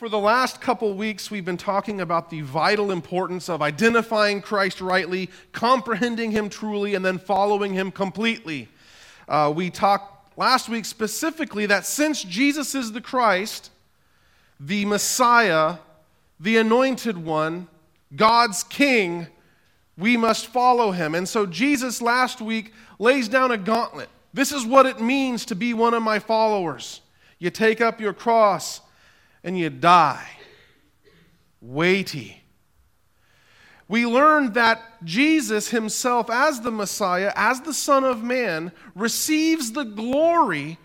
For the last couple weeks, we've been talking about the vital importance of identifying Christ rightly, comprehending him truly, and then following him completely. Uh, we talked last week specifically that since Jesus is the Christ, the Messiah, the anointed one, God's King, we must follow him. And so Jesus last week lays down a gauntlet. This is what it means to be one of my followers. You take up your cross and you die. Weighty. We learned that Jesus himself, as the Messiah, as the Son of Man, receives the glory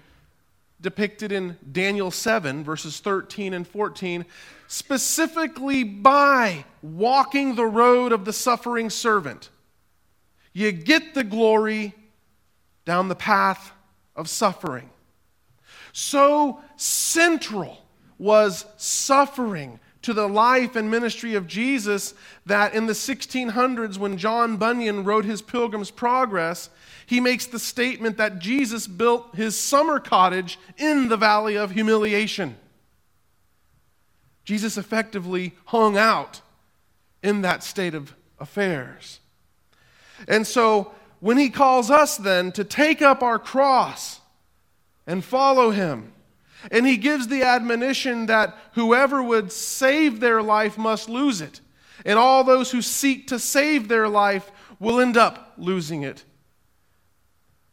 depicted in Daniel 7, verses 13 and 14, specifically by walking the road of the suffering servant. You get the glory down the path of suffering. So central was suffering to the life and ministry of Jesus that in the 1600s, when John Bunyan wrote his Pilgrim's Progress, he makes the statement that Jesus built his summer cottage in the valley of humiliation. Jesus effectively hung out in that state of affairs. And so, when he calls us then to take up our cross and follow him, and he gives the admonition that whoever would save their life must lose it. And all those who seek to save their life will end up losing it.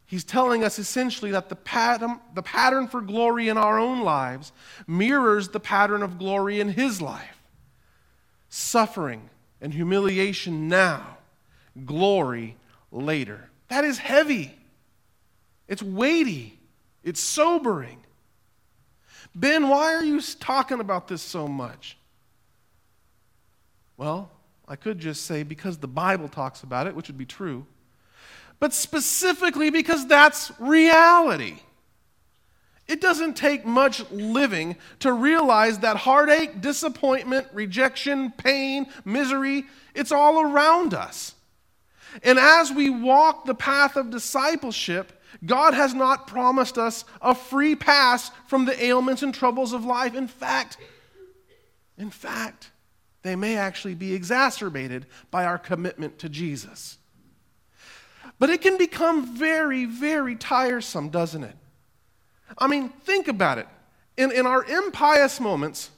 He's telling us essentially that the pattern, the pattern for glory in our own lives mirrors the pattern of glory in his life. Suffering and humiliation now, glory later. That is heavy. It's weighty. It's sobering. Ben, why are you talking about this so much? Well, I could just say because the Bible talks about it, which would be true, but specifically because that's reality. It doesn't take much living to realize that heartache, disappointment, rejection, pain, misery, it's all around us. And as we walk the path of discipleship, God has not promised us a free pass from the ailments and troubles of life. In fact, in fact, they may actually be exacerbated by our commitment to Jesus. But it can become very, very tiresome, doesn't it? I mean, think about it. In, in our impious moments,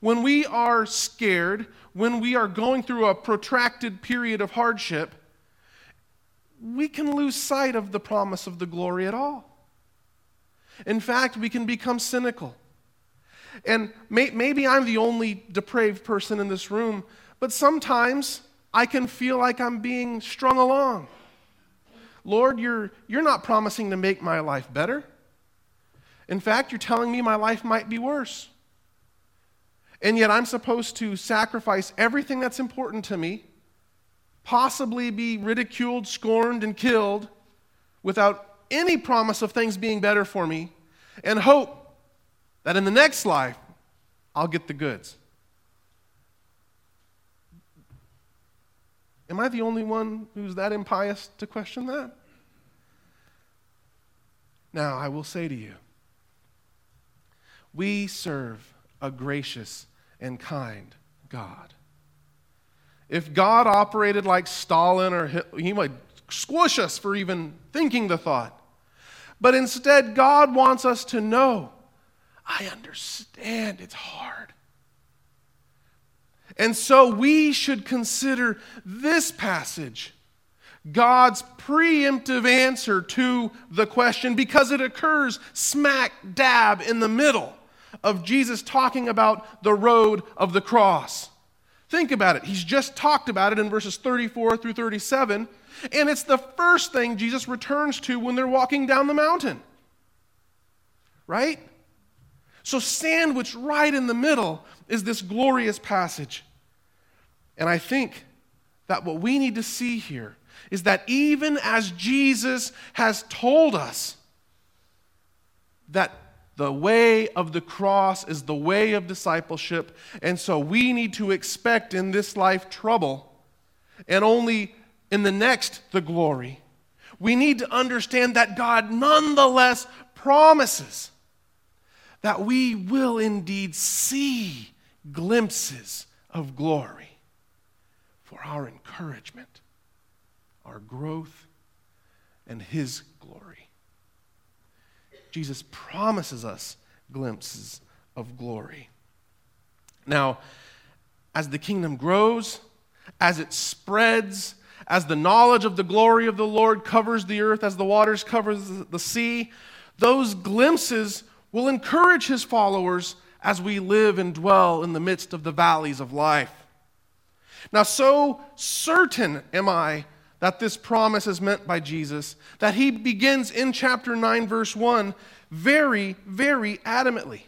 when we are scared, when we are going through a protracted period of hardship, we can lose sight of the promise of the glory at all. In fact, we can become cynical. And may, maybe I'm the only depraved person in this room, but sometimes I can feel like I'm being strung along. Lord, you're, you're not promising to make my life better. In fact, you're telling me my life might be worse. And yet I'm supposed to sacrifice everything that's important to me possibly be ridiculed, scorned, and killed without any promise of things being better for me, and hope that in the next life I'll get the goods. Am I the only one who's that impious to question that? Now, I will say to you, we serve a gracious and kind God. If God operated like Stalin or Hitler, he might squish us for even thinking the thought. But instead, God wants us to know I understand it's hard. And so we should consider this passage God's preemptive answer to the question because it occurs smack dab in the middle of Jesus talking about the road of the cross. Think about it. He's just talked about it in verses 34 through 37, and it's the first thing Jesus returns to when they're walking down the mountain. Right? So, sandwiched right in the middle is this glorious passage. And I think that what we need to see here is that even as Jesus has told us that the way of the cross is the way of discipleship. And so we need to expect in this life trouble and only in the next the glory. We need to understand that God nonetheless promises that we will indeed see glimpses of glory for our encouragement, our growth, and His glory. Jesus promises us glimpses of glory. Now, as the kingdom grows, as it spreads, as the knowledge of the glory of the Lord covers the earth, as the waters cover the sea, those glimpses will encourage his followers as we live and dwell in the midst of the valleys of life. Now, so certain am I that this promise is meant by Jesus that he begins in chapter 9, verse 1, very, very adamantly.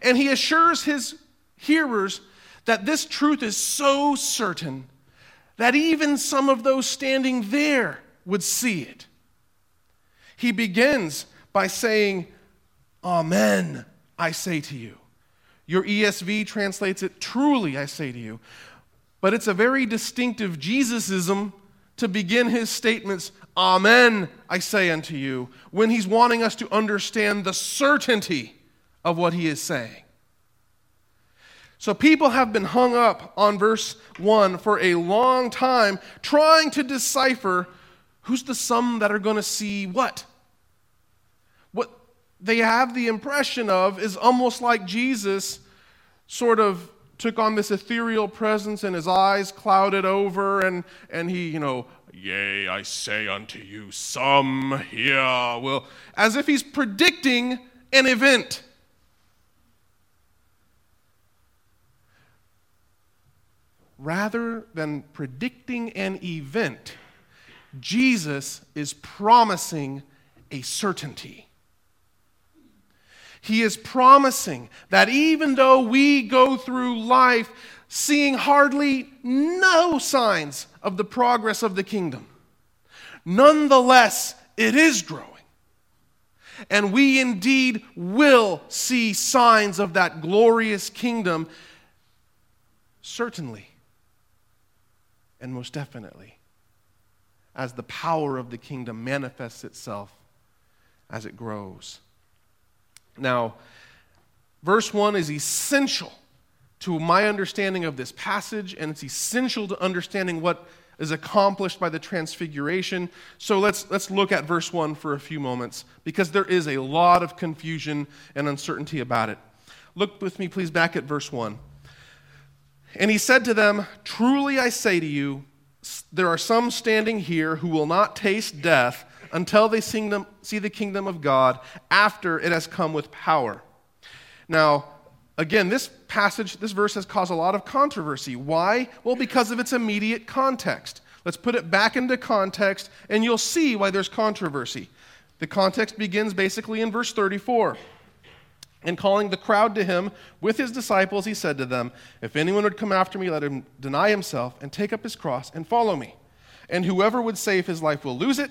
And he assures his hearers that this truth is so certain that even some of those standing there would see it. He begins by saying, Amen, I say to you. Your ESV translates it, truly, I say to you. But it's a very distinctive Jesusism to begin his statements, Amen, I say unto you, when he's wanting us to understand the certainty of what he is saying. So people have been hung up on verse 1 for a long time, trying to decipher who's the some that are going to see what. What they have the impression of is almost like Jesus sort of took on this ethereal presence and his eyes clouded over and, and he, you know, yea, I say unto you, some here will, as if he's predicting an event. rather than predicting an event, Jesus is promising a certainty. He is promising that even though we go through life seeing hardly no signs of the progress of the kingdom, nonetheless, it is growing. And we indeed will see signs of that glorious kingdom, certainly and most definitely as the power of the kingdom manifests itself as it grows. Now, verse 1 is essential to my understanding of this passage, and it's essential to understanding what is accomplished by the transfiguration. So let's, let's look at verse 1 for a few moments because there is a lot of confusion and uncertainty about it. Look with me, please, back at verse 1. And he said to them, Truly I say to you, there are some standing here who will not taste death until they see the kingdom of God after it has come with power. Now, again, this passage, this verse has caused a lot of controversy. Why? Well, because of its immediate context. Let's put it back into context, and you'll see why there's controversy. The context begins basically in verse 34. And calling the crowd to him with his disciples, he said to them, If anyone would come after me, let him deny himself and take up his cross and follow me. And whoever would save his life will lose it,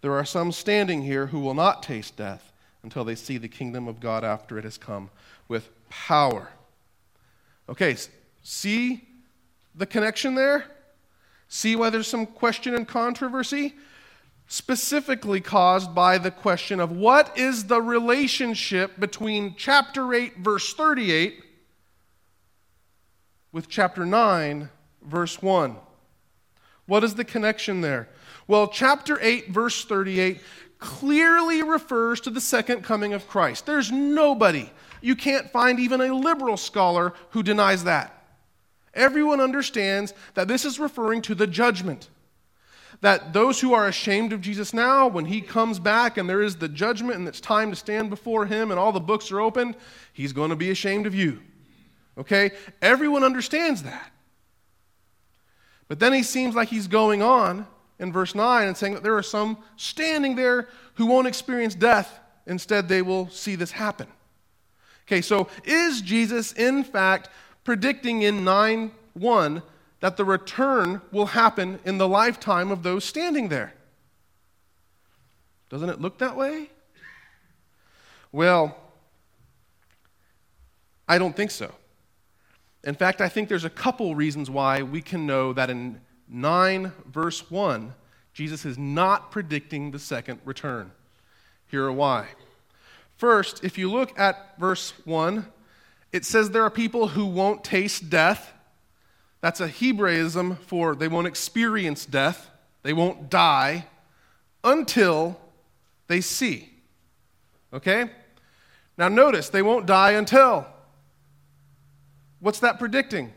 there are some standing here who will not taste death until they see the kingdom of God after it has come with power. Okay, see the connection there? See why there's some question and controversy? specifically caused by the question of what is the relationship between chapter 8, verse 38, with chapter 9, verse 1. What is the connection there? Well, chapter 8, verse 38 clearly refers to the second coming of Christ. There's nobody, you can't find even a liberal scholar who denies that. Everyone understands that this is referring to the judgment that those who are ashamed of Jesus now, when he comes back and there is the judgment and it's time to stand before him and all the books are opened, he's going to be ashamed of you. Okay? Everyone understands that. But then he seems like he's going on in verse 9 and saying that there are some standing there who won't experience death. Instead, they will see this happen. Okay, so is Jesus, in fact, predicting in 9 1 that the return will happen in the lifetime of those standing there. Doesn't it look that way? Well, I don't think so. In fact, I think there's a couple reasons why we can know that in 9, verse 1, Jesus is not predicting the second return. Here are why. First, if you look at verse 1, it says there are people who won't taste death. That's a Hebraism for they won't experience death, they won't die until they see. Okay? Now, notice, they won't die until. What's that predicting?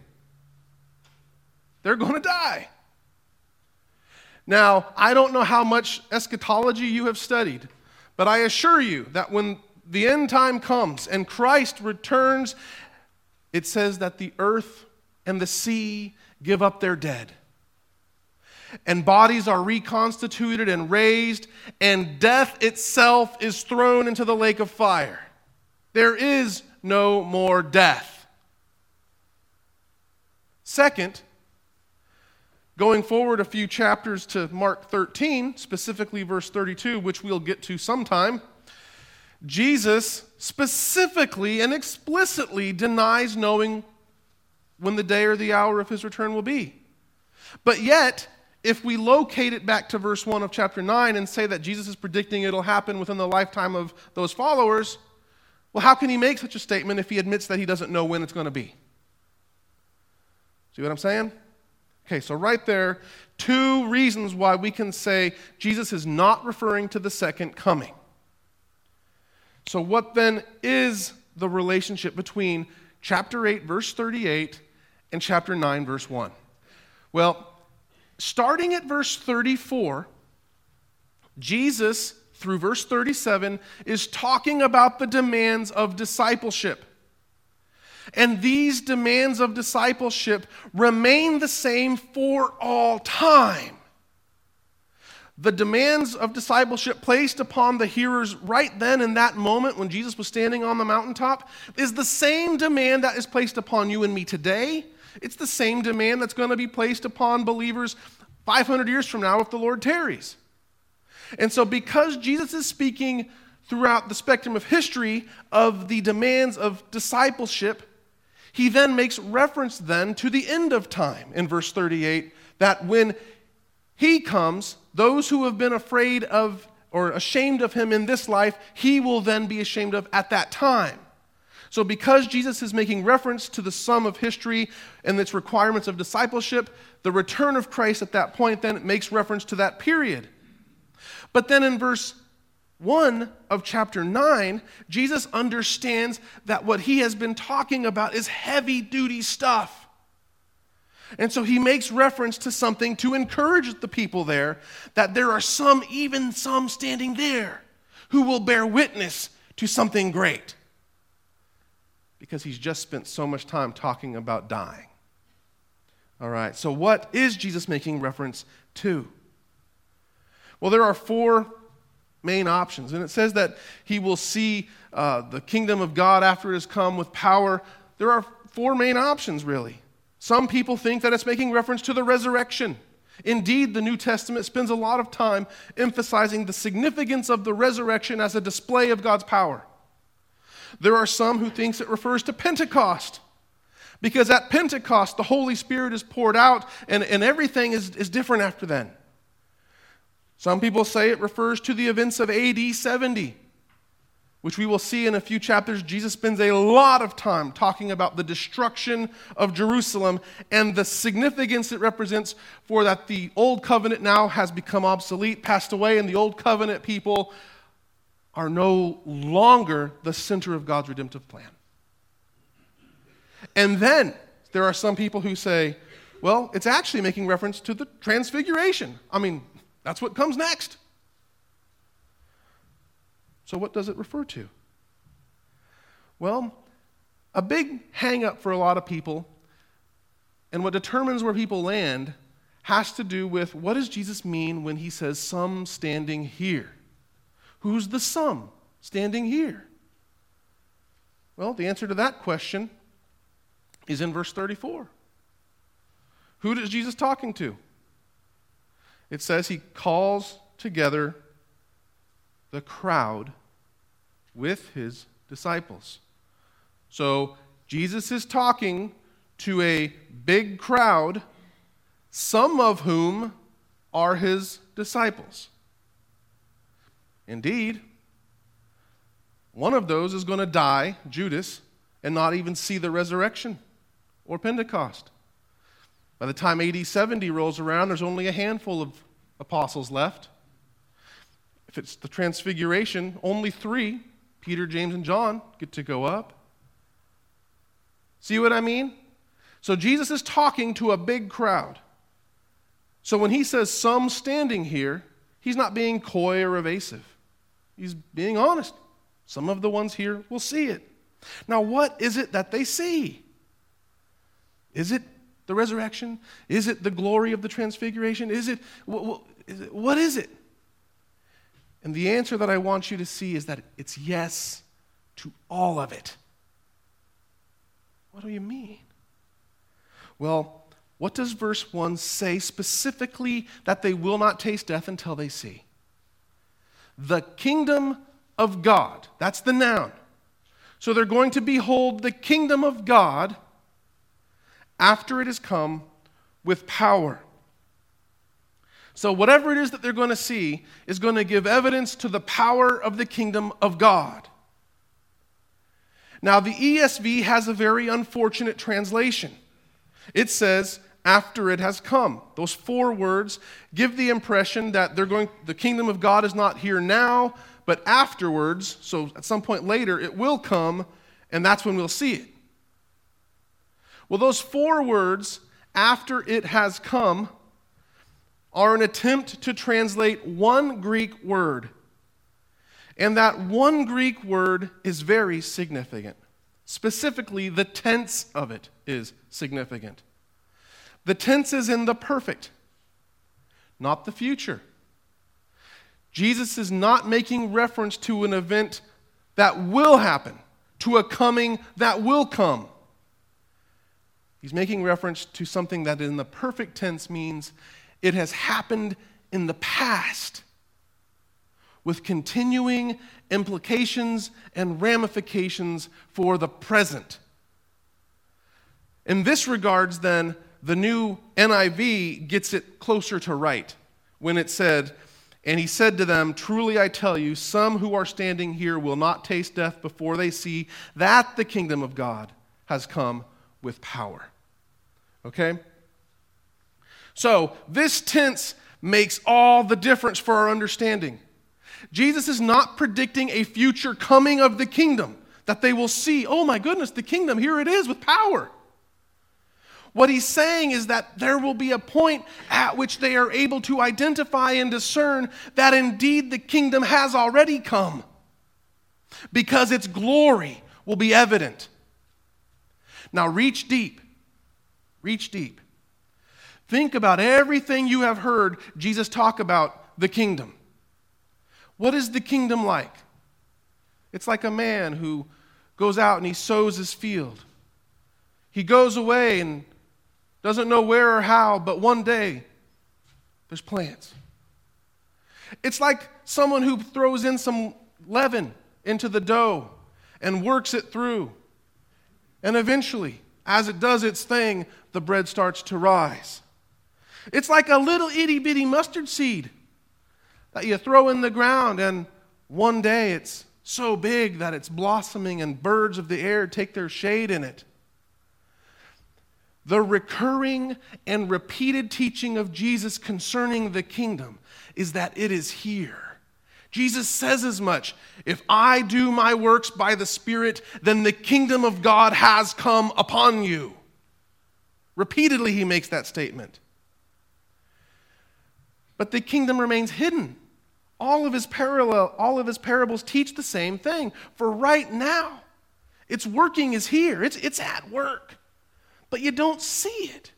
They're going to die. Now, I don't know how much eschatology you have studied, but I assure you that when the end time comes and Christ returns, it says that the earth and the sea give up their dead. And bodies are reconstituted and raised, and death itself is thrown into the lake of fire. There is no more death. Second, going forward a few chapters to Mark 13, specifically verse 32, which we'll get to sometime, Jesus specifically and explicitly denies knowing when the day or the hour of his return will be. But yet, if we locate it back to verse 1 of chapter 9 and say that Jesus is predicting it'll happen within the lifetime of those followers, well, how can he make such a statement if he admits that he doesn't know when it's going to be? See what I'm saying? Okay, so right there, two reasons why we can say Jesus is not referring to the second coming. So, what then is the relationship between chapter 8, verse 38, and chapter 9, verse 1? Well, starting at verse 34, Jesus, through verse 37, is talking about the demands of discipleship. And these demands of discipleship remain the same for all time the demands of discipleship placed upon the hearers right then in that moment when Jesus was standing on the mountaintop is the same demand that is placed upon you and me today. It's the same demand that's going to be placed upon believers 500 years from now if the Lord tarries. And so, because Jesus is speaking throughout the spectrum of history of the demands of discipleship, he then makes reference then to the end of time in verse 38 that when he comes, those who have been afraid of or ashamed of him in this life, he will then be ashamed of at that time. So, because Jesus is making reference to the sum of history and its requirements of discipleship, the return of Christ at that point then makes reference to that period. But then in verse 1 of chapter 9, Jesus understands that what he has been talking about is heavy duty stuff. And so he makes reference to something to encourage the people there that there are some, even some standing there, who will bear witness to something great. Because he's just spent so much time talking about dying. All right, so what is Jesus making reference to? Well, there are four main options. And it says that he will see uh, the kingdom of God after it has come with power. There are four main options, really. Some people think that it's making reference to the resurrection. Indeed, the New Testament spends a lot of time emphasizing the significance of the resurrection as a display of God's power. There are some who thinks it refers to Pentecost. Because at Pentecost, the Holy Spirit is poured out and, and everything is, is different after then. Some people say it refers to the events of AD 70 which we will see in a few chapters, Jesus spends a lot of time talking about the destruction of Jerusalem and the significance it represents for that the old covenant now has become obsolete, passed away, and the old covenant people are no longer the center of God's redemptive plan. And then there are some people who say, well, it's actually making reference to the transfiguration. I mean, that's what comes next. So, what does it refer to? Well, a big hang up for a lot of people, and what determines where people land, has to do with what does Jesus mean when he says, Some standing here? Who's the some standing here? Well, the answer to that question is in verse 34. Who is Jesus talking to? It says he calls together the crowd with his disciples. So Jesus is talking to a big crowd, some of whom are his disciples. Indeed, one of those is going to die, Judas, and not even see the resurrection or Pentecost. By the time AD 70 rolls around, there's only a handful of apostles left. If it's the transfiguration, only three, Peter, James, and John, get to go up. See what I mean? So Jesus is talking to a big crowd. So when he says some standing here, he's not being coy or evasive. He's being honest. Some of the ones here will see it. Now, what is it that they see? Is it the resurrection? Is it the glory of the transfiguration? Is it what is it? And the answer that I want you to see is that it's yes to all of it. What do you mean? Well, what does verse 1 say specifically that they will not taste death until they see? The kingdom of God. That's the noun. So they're going to behold the kingdom of God after it has come with power. So, whatever it is that they're going to see is going to give evidence to the power of the kingdom of God. Now, the ESV has a very unfortunate translation. It says, after it has come. Those four words give the impression that they're going, the kingdom of God is not here now, but afterwards, so at some point later, it will come, and that's when we'll see it. Well, those four words, after it has come, are an attempt to translate one Greek word. And that one Greek word is very significant. Specifically, the tense of it is significant. The tense is in the perfect, not the future. Jesus is not making reference to an event that will happen, to a coming that will come. He's making reference to something that in the perfect tense means it has happened in the past with continuing implications and ramifications for the present. In this regards, then, the new NIV gets it closer to right when it said, And he said to them, Truly I tell you, some who are standing here will not taste death before they see that the kingdom of God has come with power. Okay? So, this tense makes all the difference for our understanding. Jesus is not predicting a future coming of the kingdom that they will see, oh my goodness, the kingdom, here it is with power. What he's saying is that there will be a point at which they are able to identify and discern that indeed the kingdom has already come because its glory will be evident. Now, reach deep. Reach deep. Think about everything you have heard Jesus talk about the kingdom. What is the kingdom like? It's like a man who goes out and he sows his field. He goes away and doesn't know where or how, but one day there's plants. It's like someone who throws in some leaven into the dough and works it through. And eventually, as it does its thing, the bread starts to rise. It's like a little itty bitty mustard seed that you throw in the ground, and one day it's so big that it's blossoming, and birds of the air take their shade in it. The recurring and repeated teaching of Jesus concerning the kingdom is that it is here. Jesus says as much if I do my works by the Spirit, then the kingdom of God has come upon you. Repeatedly, he makes that statement. But the kingdom remains hidden. All of his parallel, all of his parables teach the same thing. For right now, its working is here. It's, it's at work but you don't see it.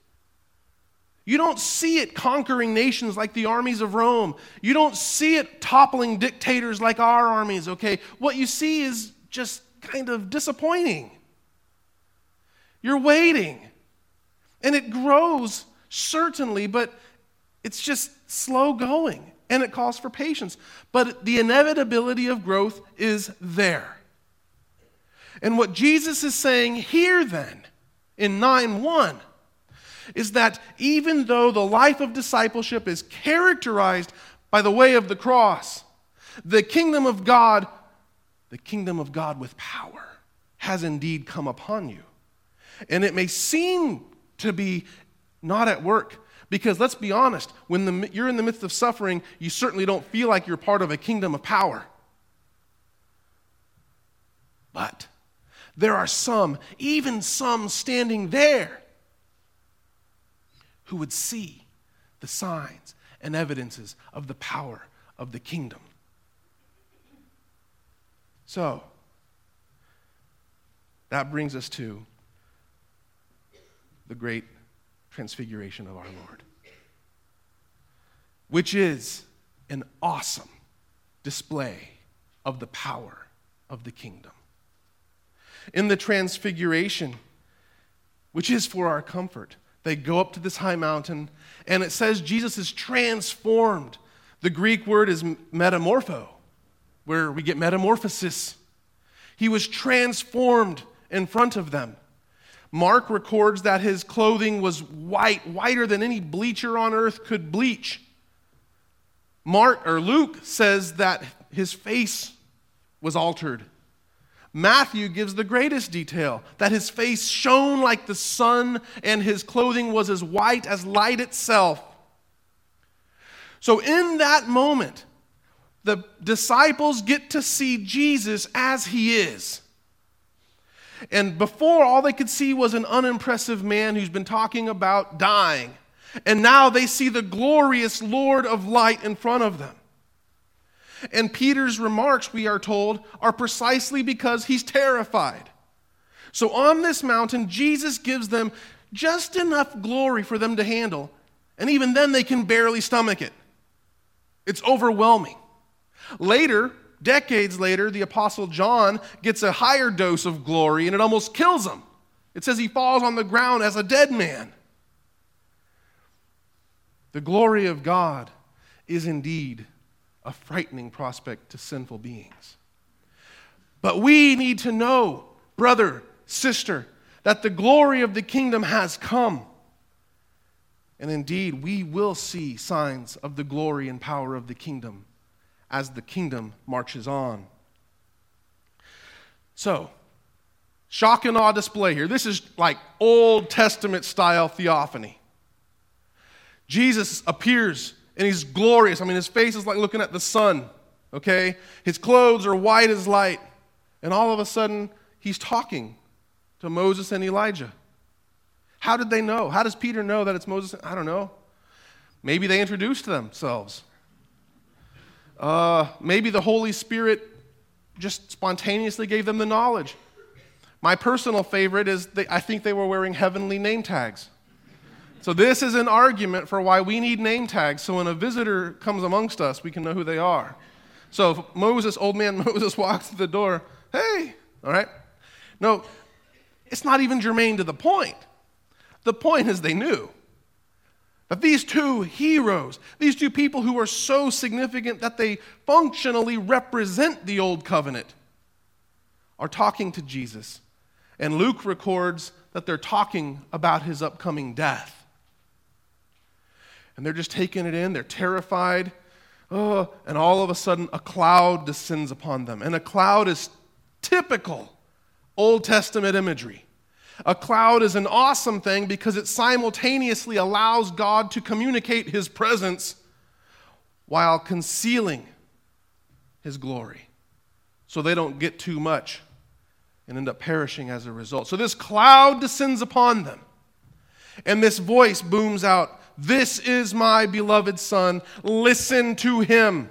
You don't see it conquering nations like the armies of Rome. You don't see it toppling dictators like our armies, okay? What you see is just kind of disappointing. You're waiting. And it grows, certainly, but it's just slow going and it calls for patience. But the inevitability of growth is there. And what Jesus is saying here, then, in 9 1, is that even though the life of discipleship is characterized by the way of the cross, the kingdom of God, the kingdom of God with power, has indeed come upon you. And it may seem to be not at work, because let's be honest, when the, you're in the midst of suffering, you certainly don't feel like you're part of a kingdom of power. But there are some, even some standing there, who would see the signs and evidences of the power of the kingdom. So, that brings us to the great transfiguration of our Lord, which is an awesome display of the power of the kingdom. In the transfiguration, which is for our comfort, they go up to this high mountain, and it says Jesus is transformed. The Greek word is metamorpho, where we get metamorphosis. He was transformed in front of them. Mark records that his clothing was white, whiter than any bleacher on earth could bleach. Mark or Luke says that his face was altered. Matthew gives the greatest detail that his face shone like the sun and his clothing was as white as light itself. So, in that moment, the disciples get to see Jesus as he is. And before, all they could see was an unimpressive man who's been talking about dying. And now they see the glorious Lord of light in front of them. And Peter's remarks, we are told, are precisely because he's terrified. So on this mountain, Jesus gives them just enough glory for them to handle. And even then, they can barely stomach it. It's overwhelming. Later, Decades later, the Apostle John gets a higher dose of glory and it almost kills him. It says he falls on the ground as a dead man. The glory of God is indeed a frightening prospect to sinful beings. But we need to know, brother, sister, that the glory of the kingdom has come. And indeed, we will see signs of the glory and power of the kingdom as the kingdom marches on. So, shock and awe display here. This is like Old Testament style theophany. Jesus appears and he's glorious. I mean, his face is like looking at the sun, okay? His clothes are white as light. And all of a sudden, he's talking to Moses and Elijah. How did they know? How does Peter know that it's Moses? I don't know. Maybe they introduced themselves. Uh, maybe the Holy Spirit just spontaneously gave them the knowledge. My personal favorite is they, I think they were wearing heavenly name tags. So, this is an argument for why we need name tags so when a visitor comes amongst us, we can know who they are. So, if Moses, old man Moses, walks to the door, hey, all right? No, it's not even germane to the point. The point is they knew. That these two heroes, these two people who are so significant that they functionally represent the old covenant, are talking to Jesus. And Luke records that they're talking about his upcoming death. And they're just taking it in, they're terrified. Oh, and all of a sudden, a cloud descends upon them. And a cloud is typical Old Testament imagery. A cloud is an awesome thing because it simultaneously allows God to communicate his presence while concealing his glory. So they don't get too much and end up perishing as a result. So this cloud descends upon them. And this voice booms out This is my beloved Son. Listen to him.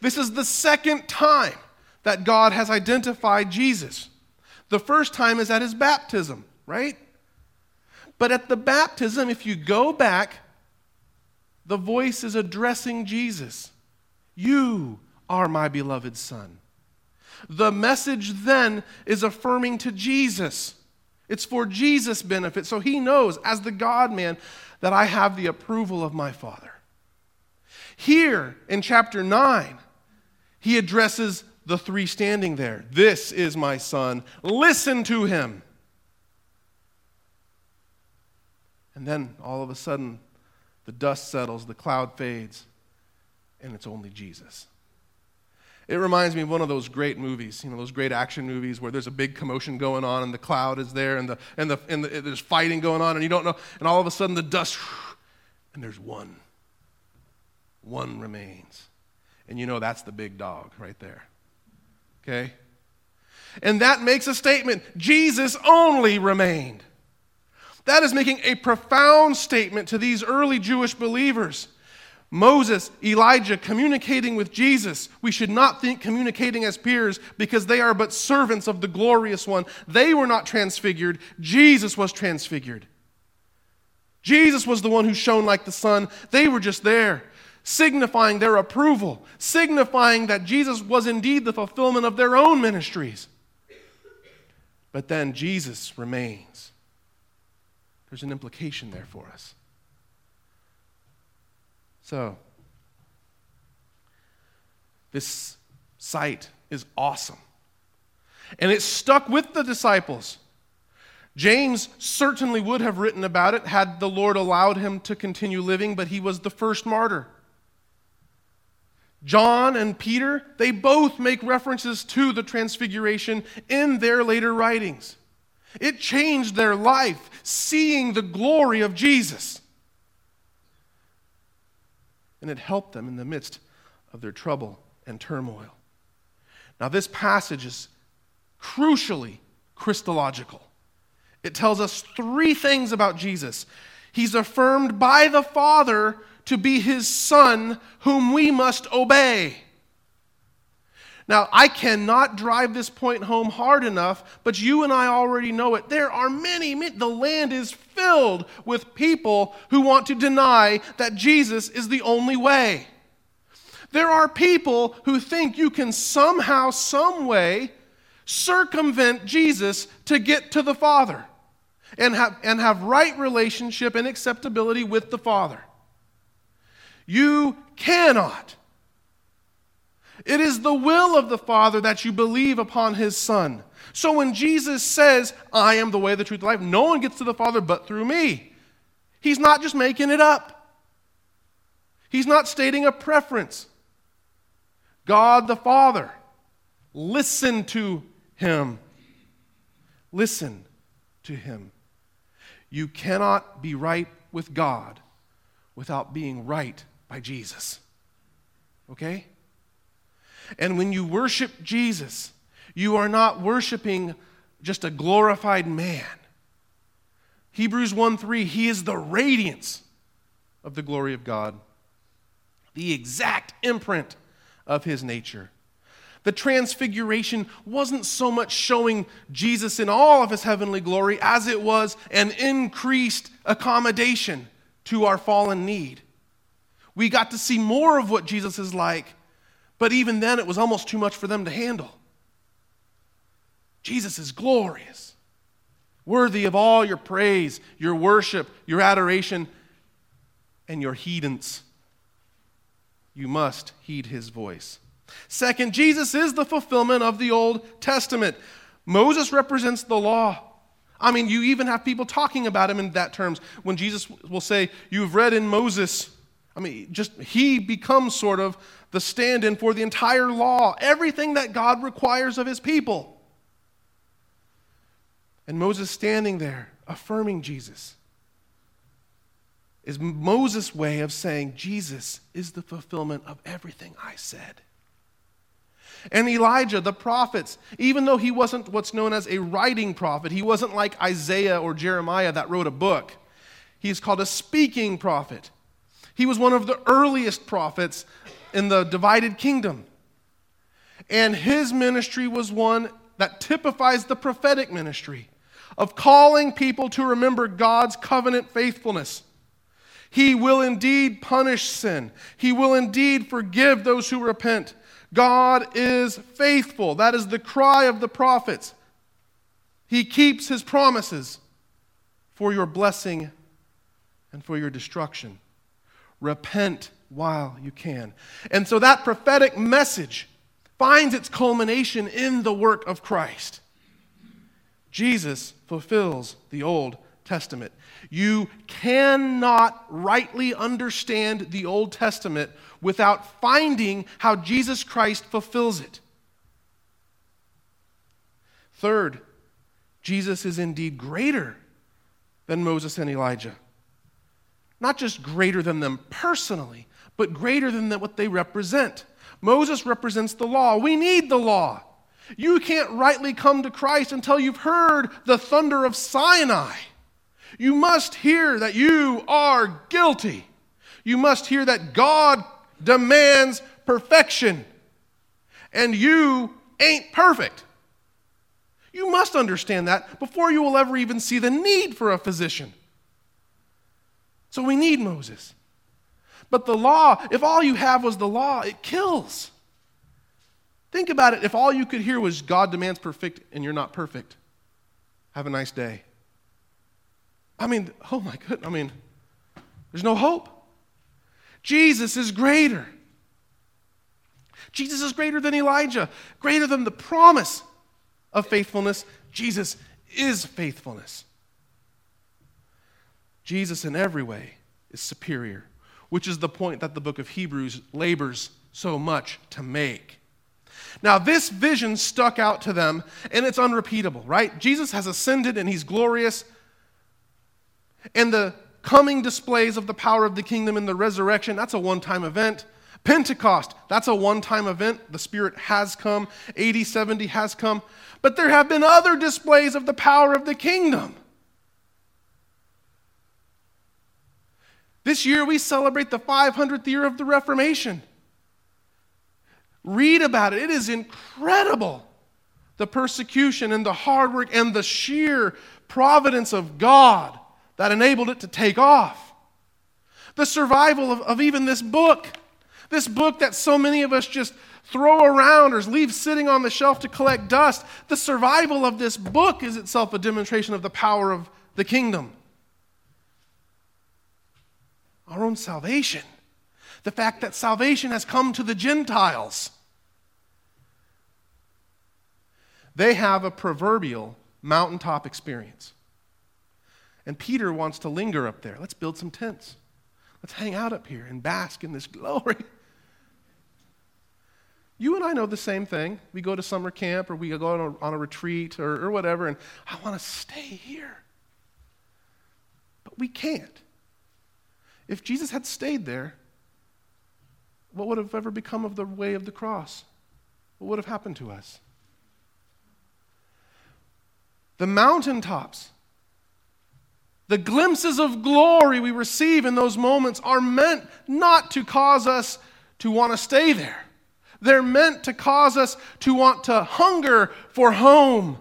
This is the second time that God has identified Jesus. The first time is at his baptism, right? But at the baptism, if you go back, the voice is addressing Jesus. You are my beloved Son. The message then is affirming to Jesus. It's for Jesus' benefit. So he knows, as the God man, that I have the approval of my Father. Here in chapter 9, he addresses the three standing there. This is my son. Listen to him. And then all of a sudden, the dust settles, the cloud fades, and it's only Jesus. It reminds me of one of those great movies, you know, those great action movies where there's a big commotion going on and the cloud is there and, the, and, the, and the, there's fighting going on and you don't know, and all of a sudden the dust, and there's one. One remains. And you know that's the big dog right there. Okay? And that makes a statement Jesus only remained. That is making a profound statement to these early Jewish believers. Moses, Elijah communicating with Jesus. We should not think communicating as peers because they are but servants of the glorious one. They were not transfigured, Jesus was transfigured. Jesus was the one who shone like the sun. They were just there, signifying their approval, signifying that Jesus was indeed the fulfillment of their own ministries. But then Jesus remains. There's an implication there for us. So, this sight is awesome. And it stuck with the disciples. James certainly would have written about it had the Lord allowed him to continue living, but he was the first martyr. John and Peter, they both make references to the transfiguration in their later writings. It changed their life, seeing the glory of Jesus. And it helped them in the midst of their trouble and turmoil. Now, this passage is crucially Christological. It tells us three things about Jesus. He's affirmed by the Father to be his Son, whom we must obey. Now, I cannot drive this point home hard enough, but you and I already know it. There are many, many, the land is filled with people who want to deny that Jesus is the only way. There are people who think you can somehow, some way, circumvent Jesus to get to the Father and have, and have right relationship and acceptability with the Father. You cannot. It is the will of the Father that you believe upon his Son. So when Jesus says, I am the way, the truth, the life, no one gets to the Father but through me. He's not just making it up, he's not stating a preference. God the Father, listen to him. Listen to him. You cannot be right with God without being right by Jesus. Okay? And when you worship Jesus, you are not worshiping just a glorified man. Hebrews 1 3, he is the radiance of the glory of God, the exact imprint of his nature. The transfiguration wasn't so much showing Jesus in all of his heavenly glory as it was an increased accommodation to our fallen need. We got to see more of what Jesus is like but even then, it was almost too much for them to handle. Jesus is glorious, worthy of all your praise, your worship, your adoration, and your heedance. You must heed his voice. Second, Jesus is the fulfillment of the Old Testament. Moses represents the law. I mean, you even have people talking about him in that terms. When Jesus will say, You've read in Moses, I mean, just he becomes sort of the stand in for the entire law, everything that God requires of his people. And Moses standing there affirming Jesus is Moses' way of saying, Jesus is the fulfillment of everything I said. And Elijah, the prophets, even though he wasn't what's known as a writing prophet, he wasn't like Isaiah or Jeremiah that wrote a book. He's called a speaking prophet. He was one of the earliest prophets in the divided kingdom. And his ministry was one that typifies the prophetic ministry of calling people to remember God's covenant faithfulness. He will indeed punish sin, He will indeed forgive those who repent. God is faithful. That is the cry of the prophets. He keeps his promises for your blessing and for your destruction. Repent while you can. And so that prophetic message finds its culmination in the work of Christ. Jesus fulfills the Old Testament. You cannot rightly understand the Old Testament without finding how Jesus Christ fulfills it. Third, Jesus is indeed greater than Moses and Elijah. Not just greater than them personally, but greater than what they represent. Moses represents the law. We need the law. You can't rightly come to Christ until you've heard the thunder of Sinai. You must hear that you are guilty. You must hear that God demands perfection, and you ain't perfect. You must understand that before you will ever even see the need for a physician. So we need Moses. But the law, if all you have was the law, it kills. Think about it. If all you could hear was God demands perfect and you're not perfect, have a nice day. I mean, oh my goodness. I mean, there's no hope. Jesus is greater. Jesus is greater than Elijah, greater than the promise of faithfulness. Jesus is faithfulness. Jesus, in every way, is superior, which is the point that the book of Hebrews labors so much to make. Now, this vision stuck out to them, and it's unrepeatable, right? Jesus has ascended and he's glorious. And the coming displays of the power of the kingdom in the resurrection, that's a one time event. Pentecost, that's a one time event. The Spirit has come. AD, 70 has come. But there have been other displays of the power of the kingdom. This year we celebrate the 500th year of the Reformation. Read about it, it is incredible. The persecution and the hard work and the sheer providence of God that enabled it to take off. The survival of, of even this book. This book that so many of us just throw around or leave sitting on the shelf to collect dust. The survival of this book is itself a demonstration of the power of the kingdom. Our own salvation. The fact that salvation has come to the Gentiles. They have a proverbial mountaintop experience. And Peter wants to linger up there. Let's build some tents. Let's hang out up here and bask in this glory. You and I know the same thing. We go to summer camp or we go on a, on a retreat or, or whatever, and I want to stay here. But we can't. If Jesus had stayed there, what would have ever become of the way of the cross? What would have happened to us? The mountaintops, the glimpses of glory we receive in those moments are meant not to cause us to want to stay there. They're meant to cause us to want to hunger for home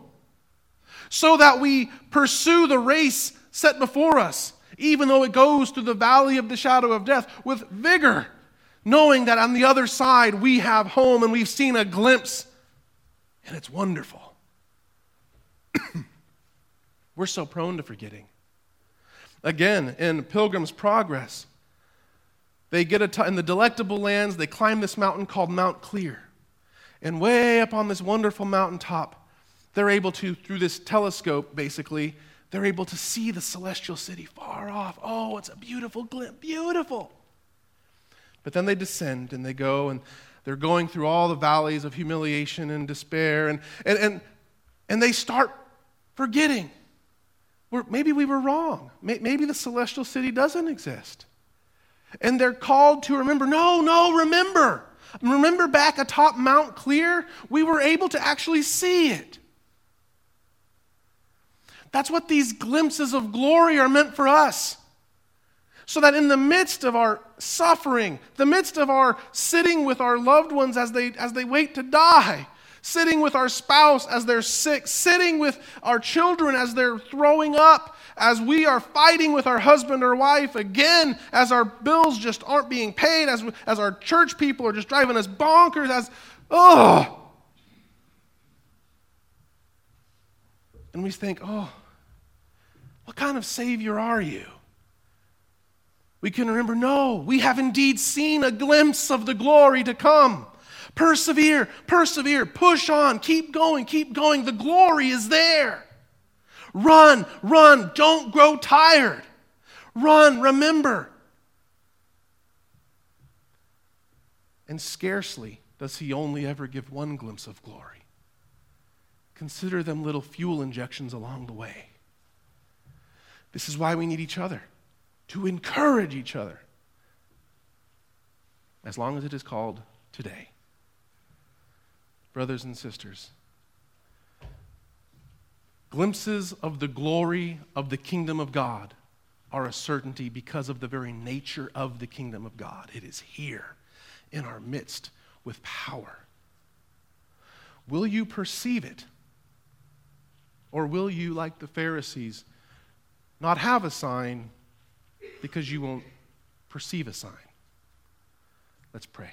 so that we pursue the race set before us, even though it goes through the valley of the shadow of death, with vigor, knowing that on the other side we have home and we've seen a glimpse, and it's wonderful. We're so prone to forgetting. Again, in Pilgrim's Progress, they get a t- in the delectable lands, they climb this mountain called Mount Clear. And way up on this wonderful mountaintop, they're able to, through this telescope, basically, they're able to see the celestial city far off. Oh, it's a beautiful glimpse, beautiful. But then they descend and they go and they're going through all the valleys of humiliation and despair, and, and, and, and they start forgetting. We're, maybe we were wrong. Maybe the celestial city doesn't exist. And they're called to remember no, no, remember. Remember back atop Mount Clear? We were able to actually see it. That's what these glimpses of glory are meant for us. So that in the midst of our suffering, the midst of our sitting with our loved ones as they, as they wait to die, sitting with our spouse as they're sick, sitting with our children as they're throwing up, as we are fighting with our husband or wife again, as our bills just aren't being paid, as, as our church people are just driving us bonkers, as, oh. and we think, oh, what kind of Savior are you? We can remember, no, we have indeed seen a glimpse of the glory to come. Persevere, persevere, push on, keep going, keep going. The glory is there. Run, run, don't grow tired. Run, remember. And scarcely does he only ever give one glimpse of glory. Consider them little fuel injections along the way. This is why we need each other to encourage each other, as long as it is called today. Brothers and sisters, glimpses of the glory of the kingdom of God are a certainty because of the very nature of the kingdom of God. It is here in our midst with power. Will you perceive it? Or will you, like the Pharisees, not have a sign because you won't perceive a sign. Let's pray.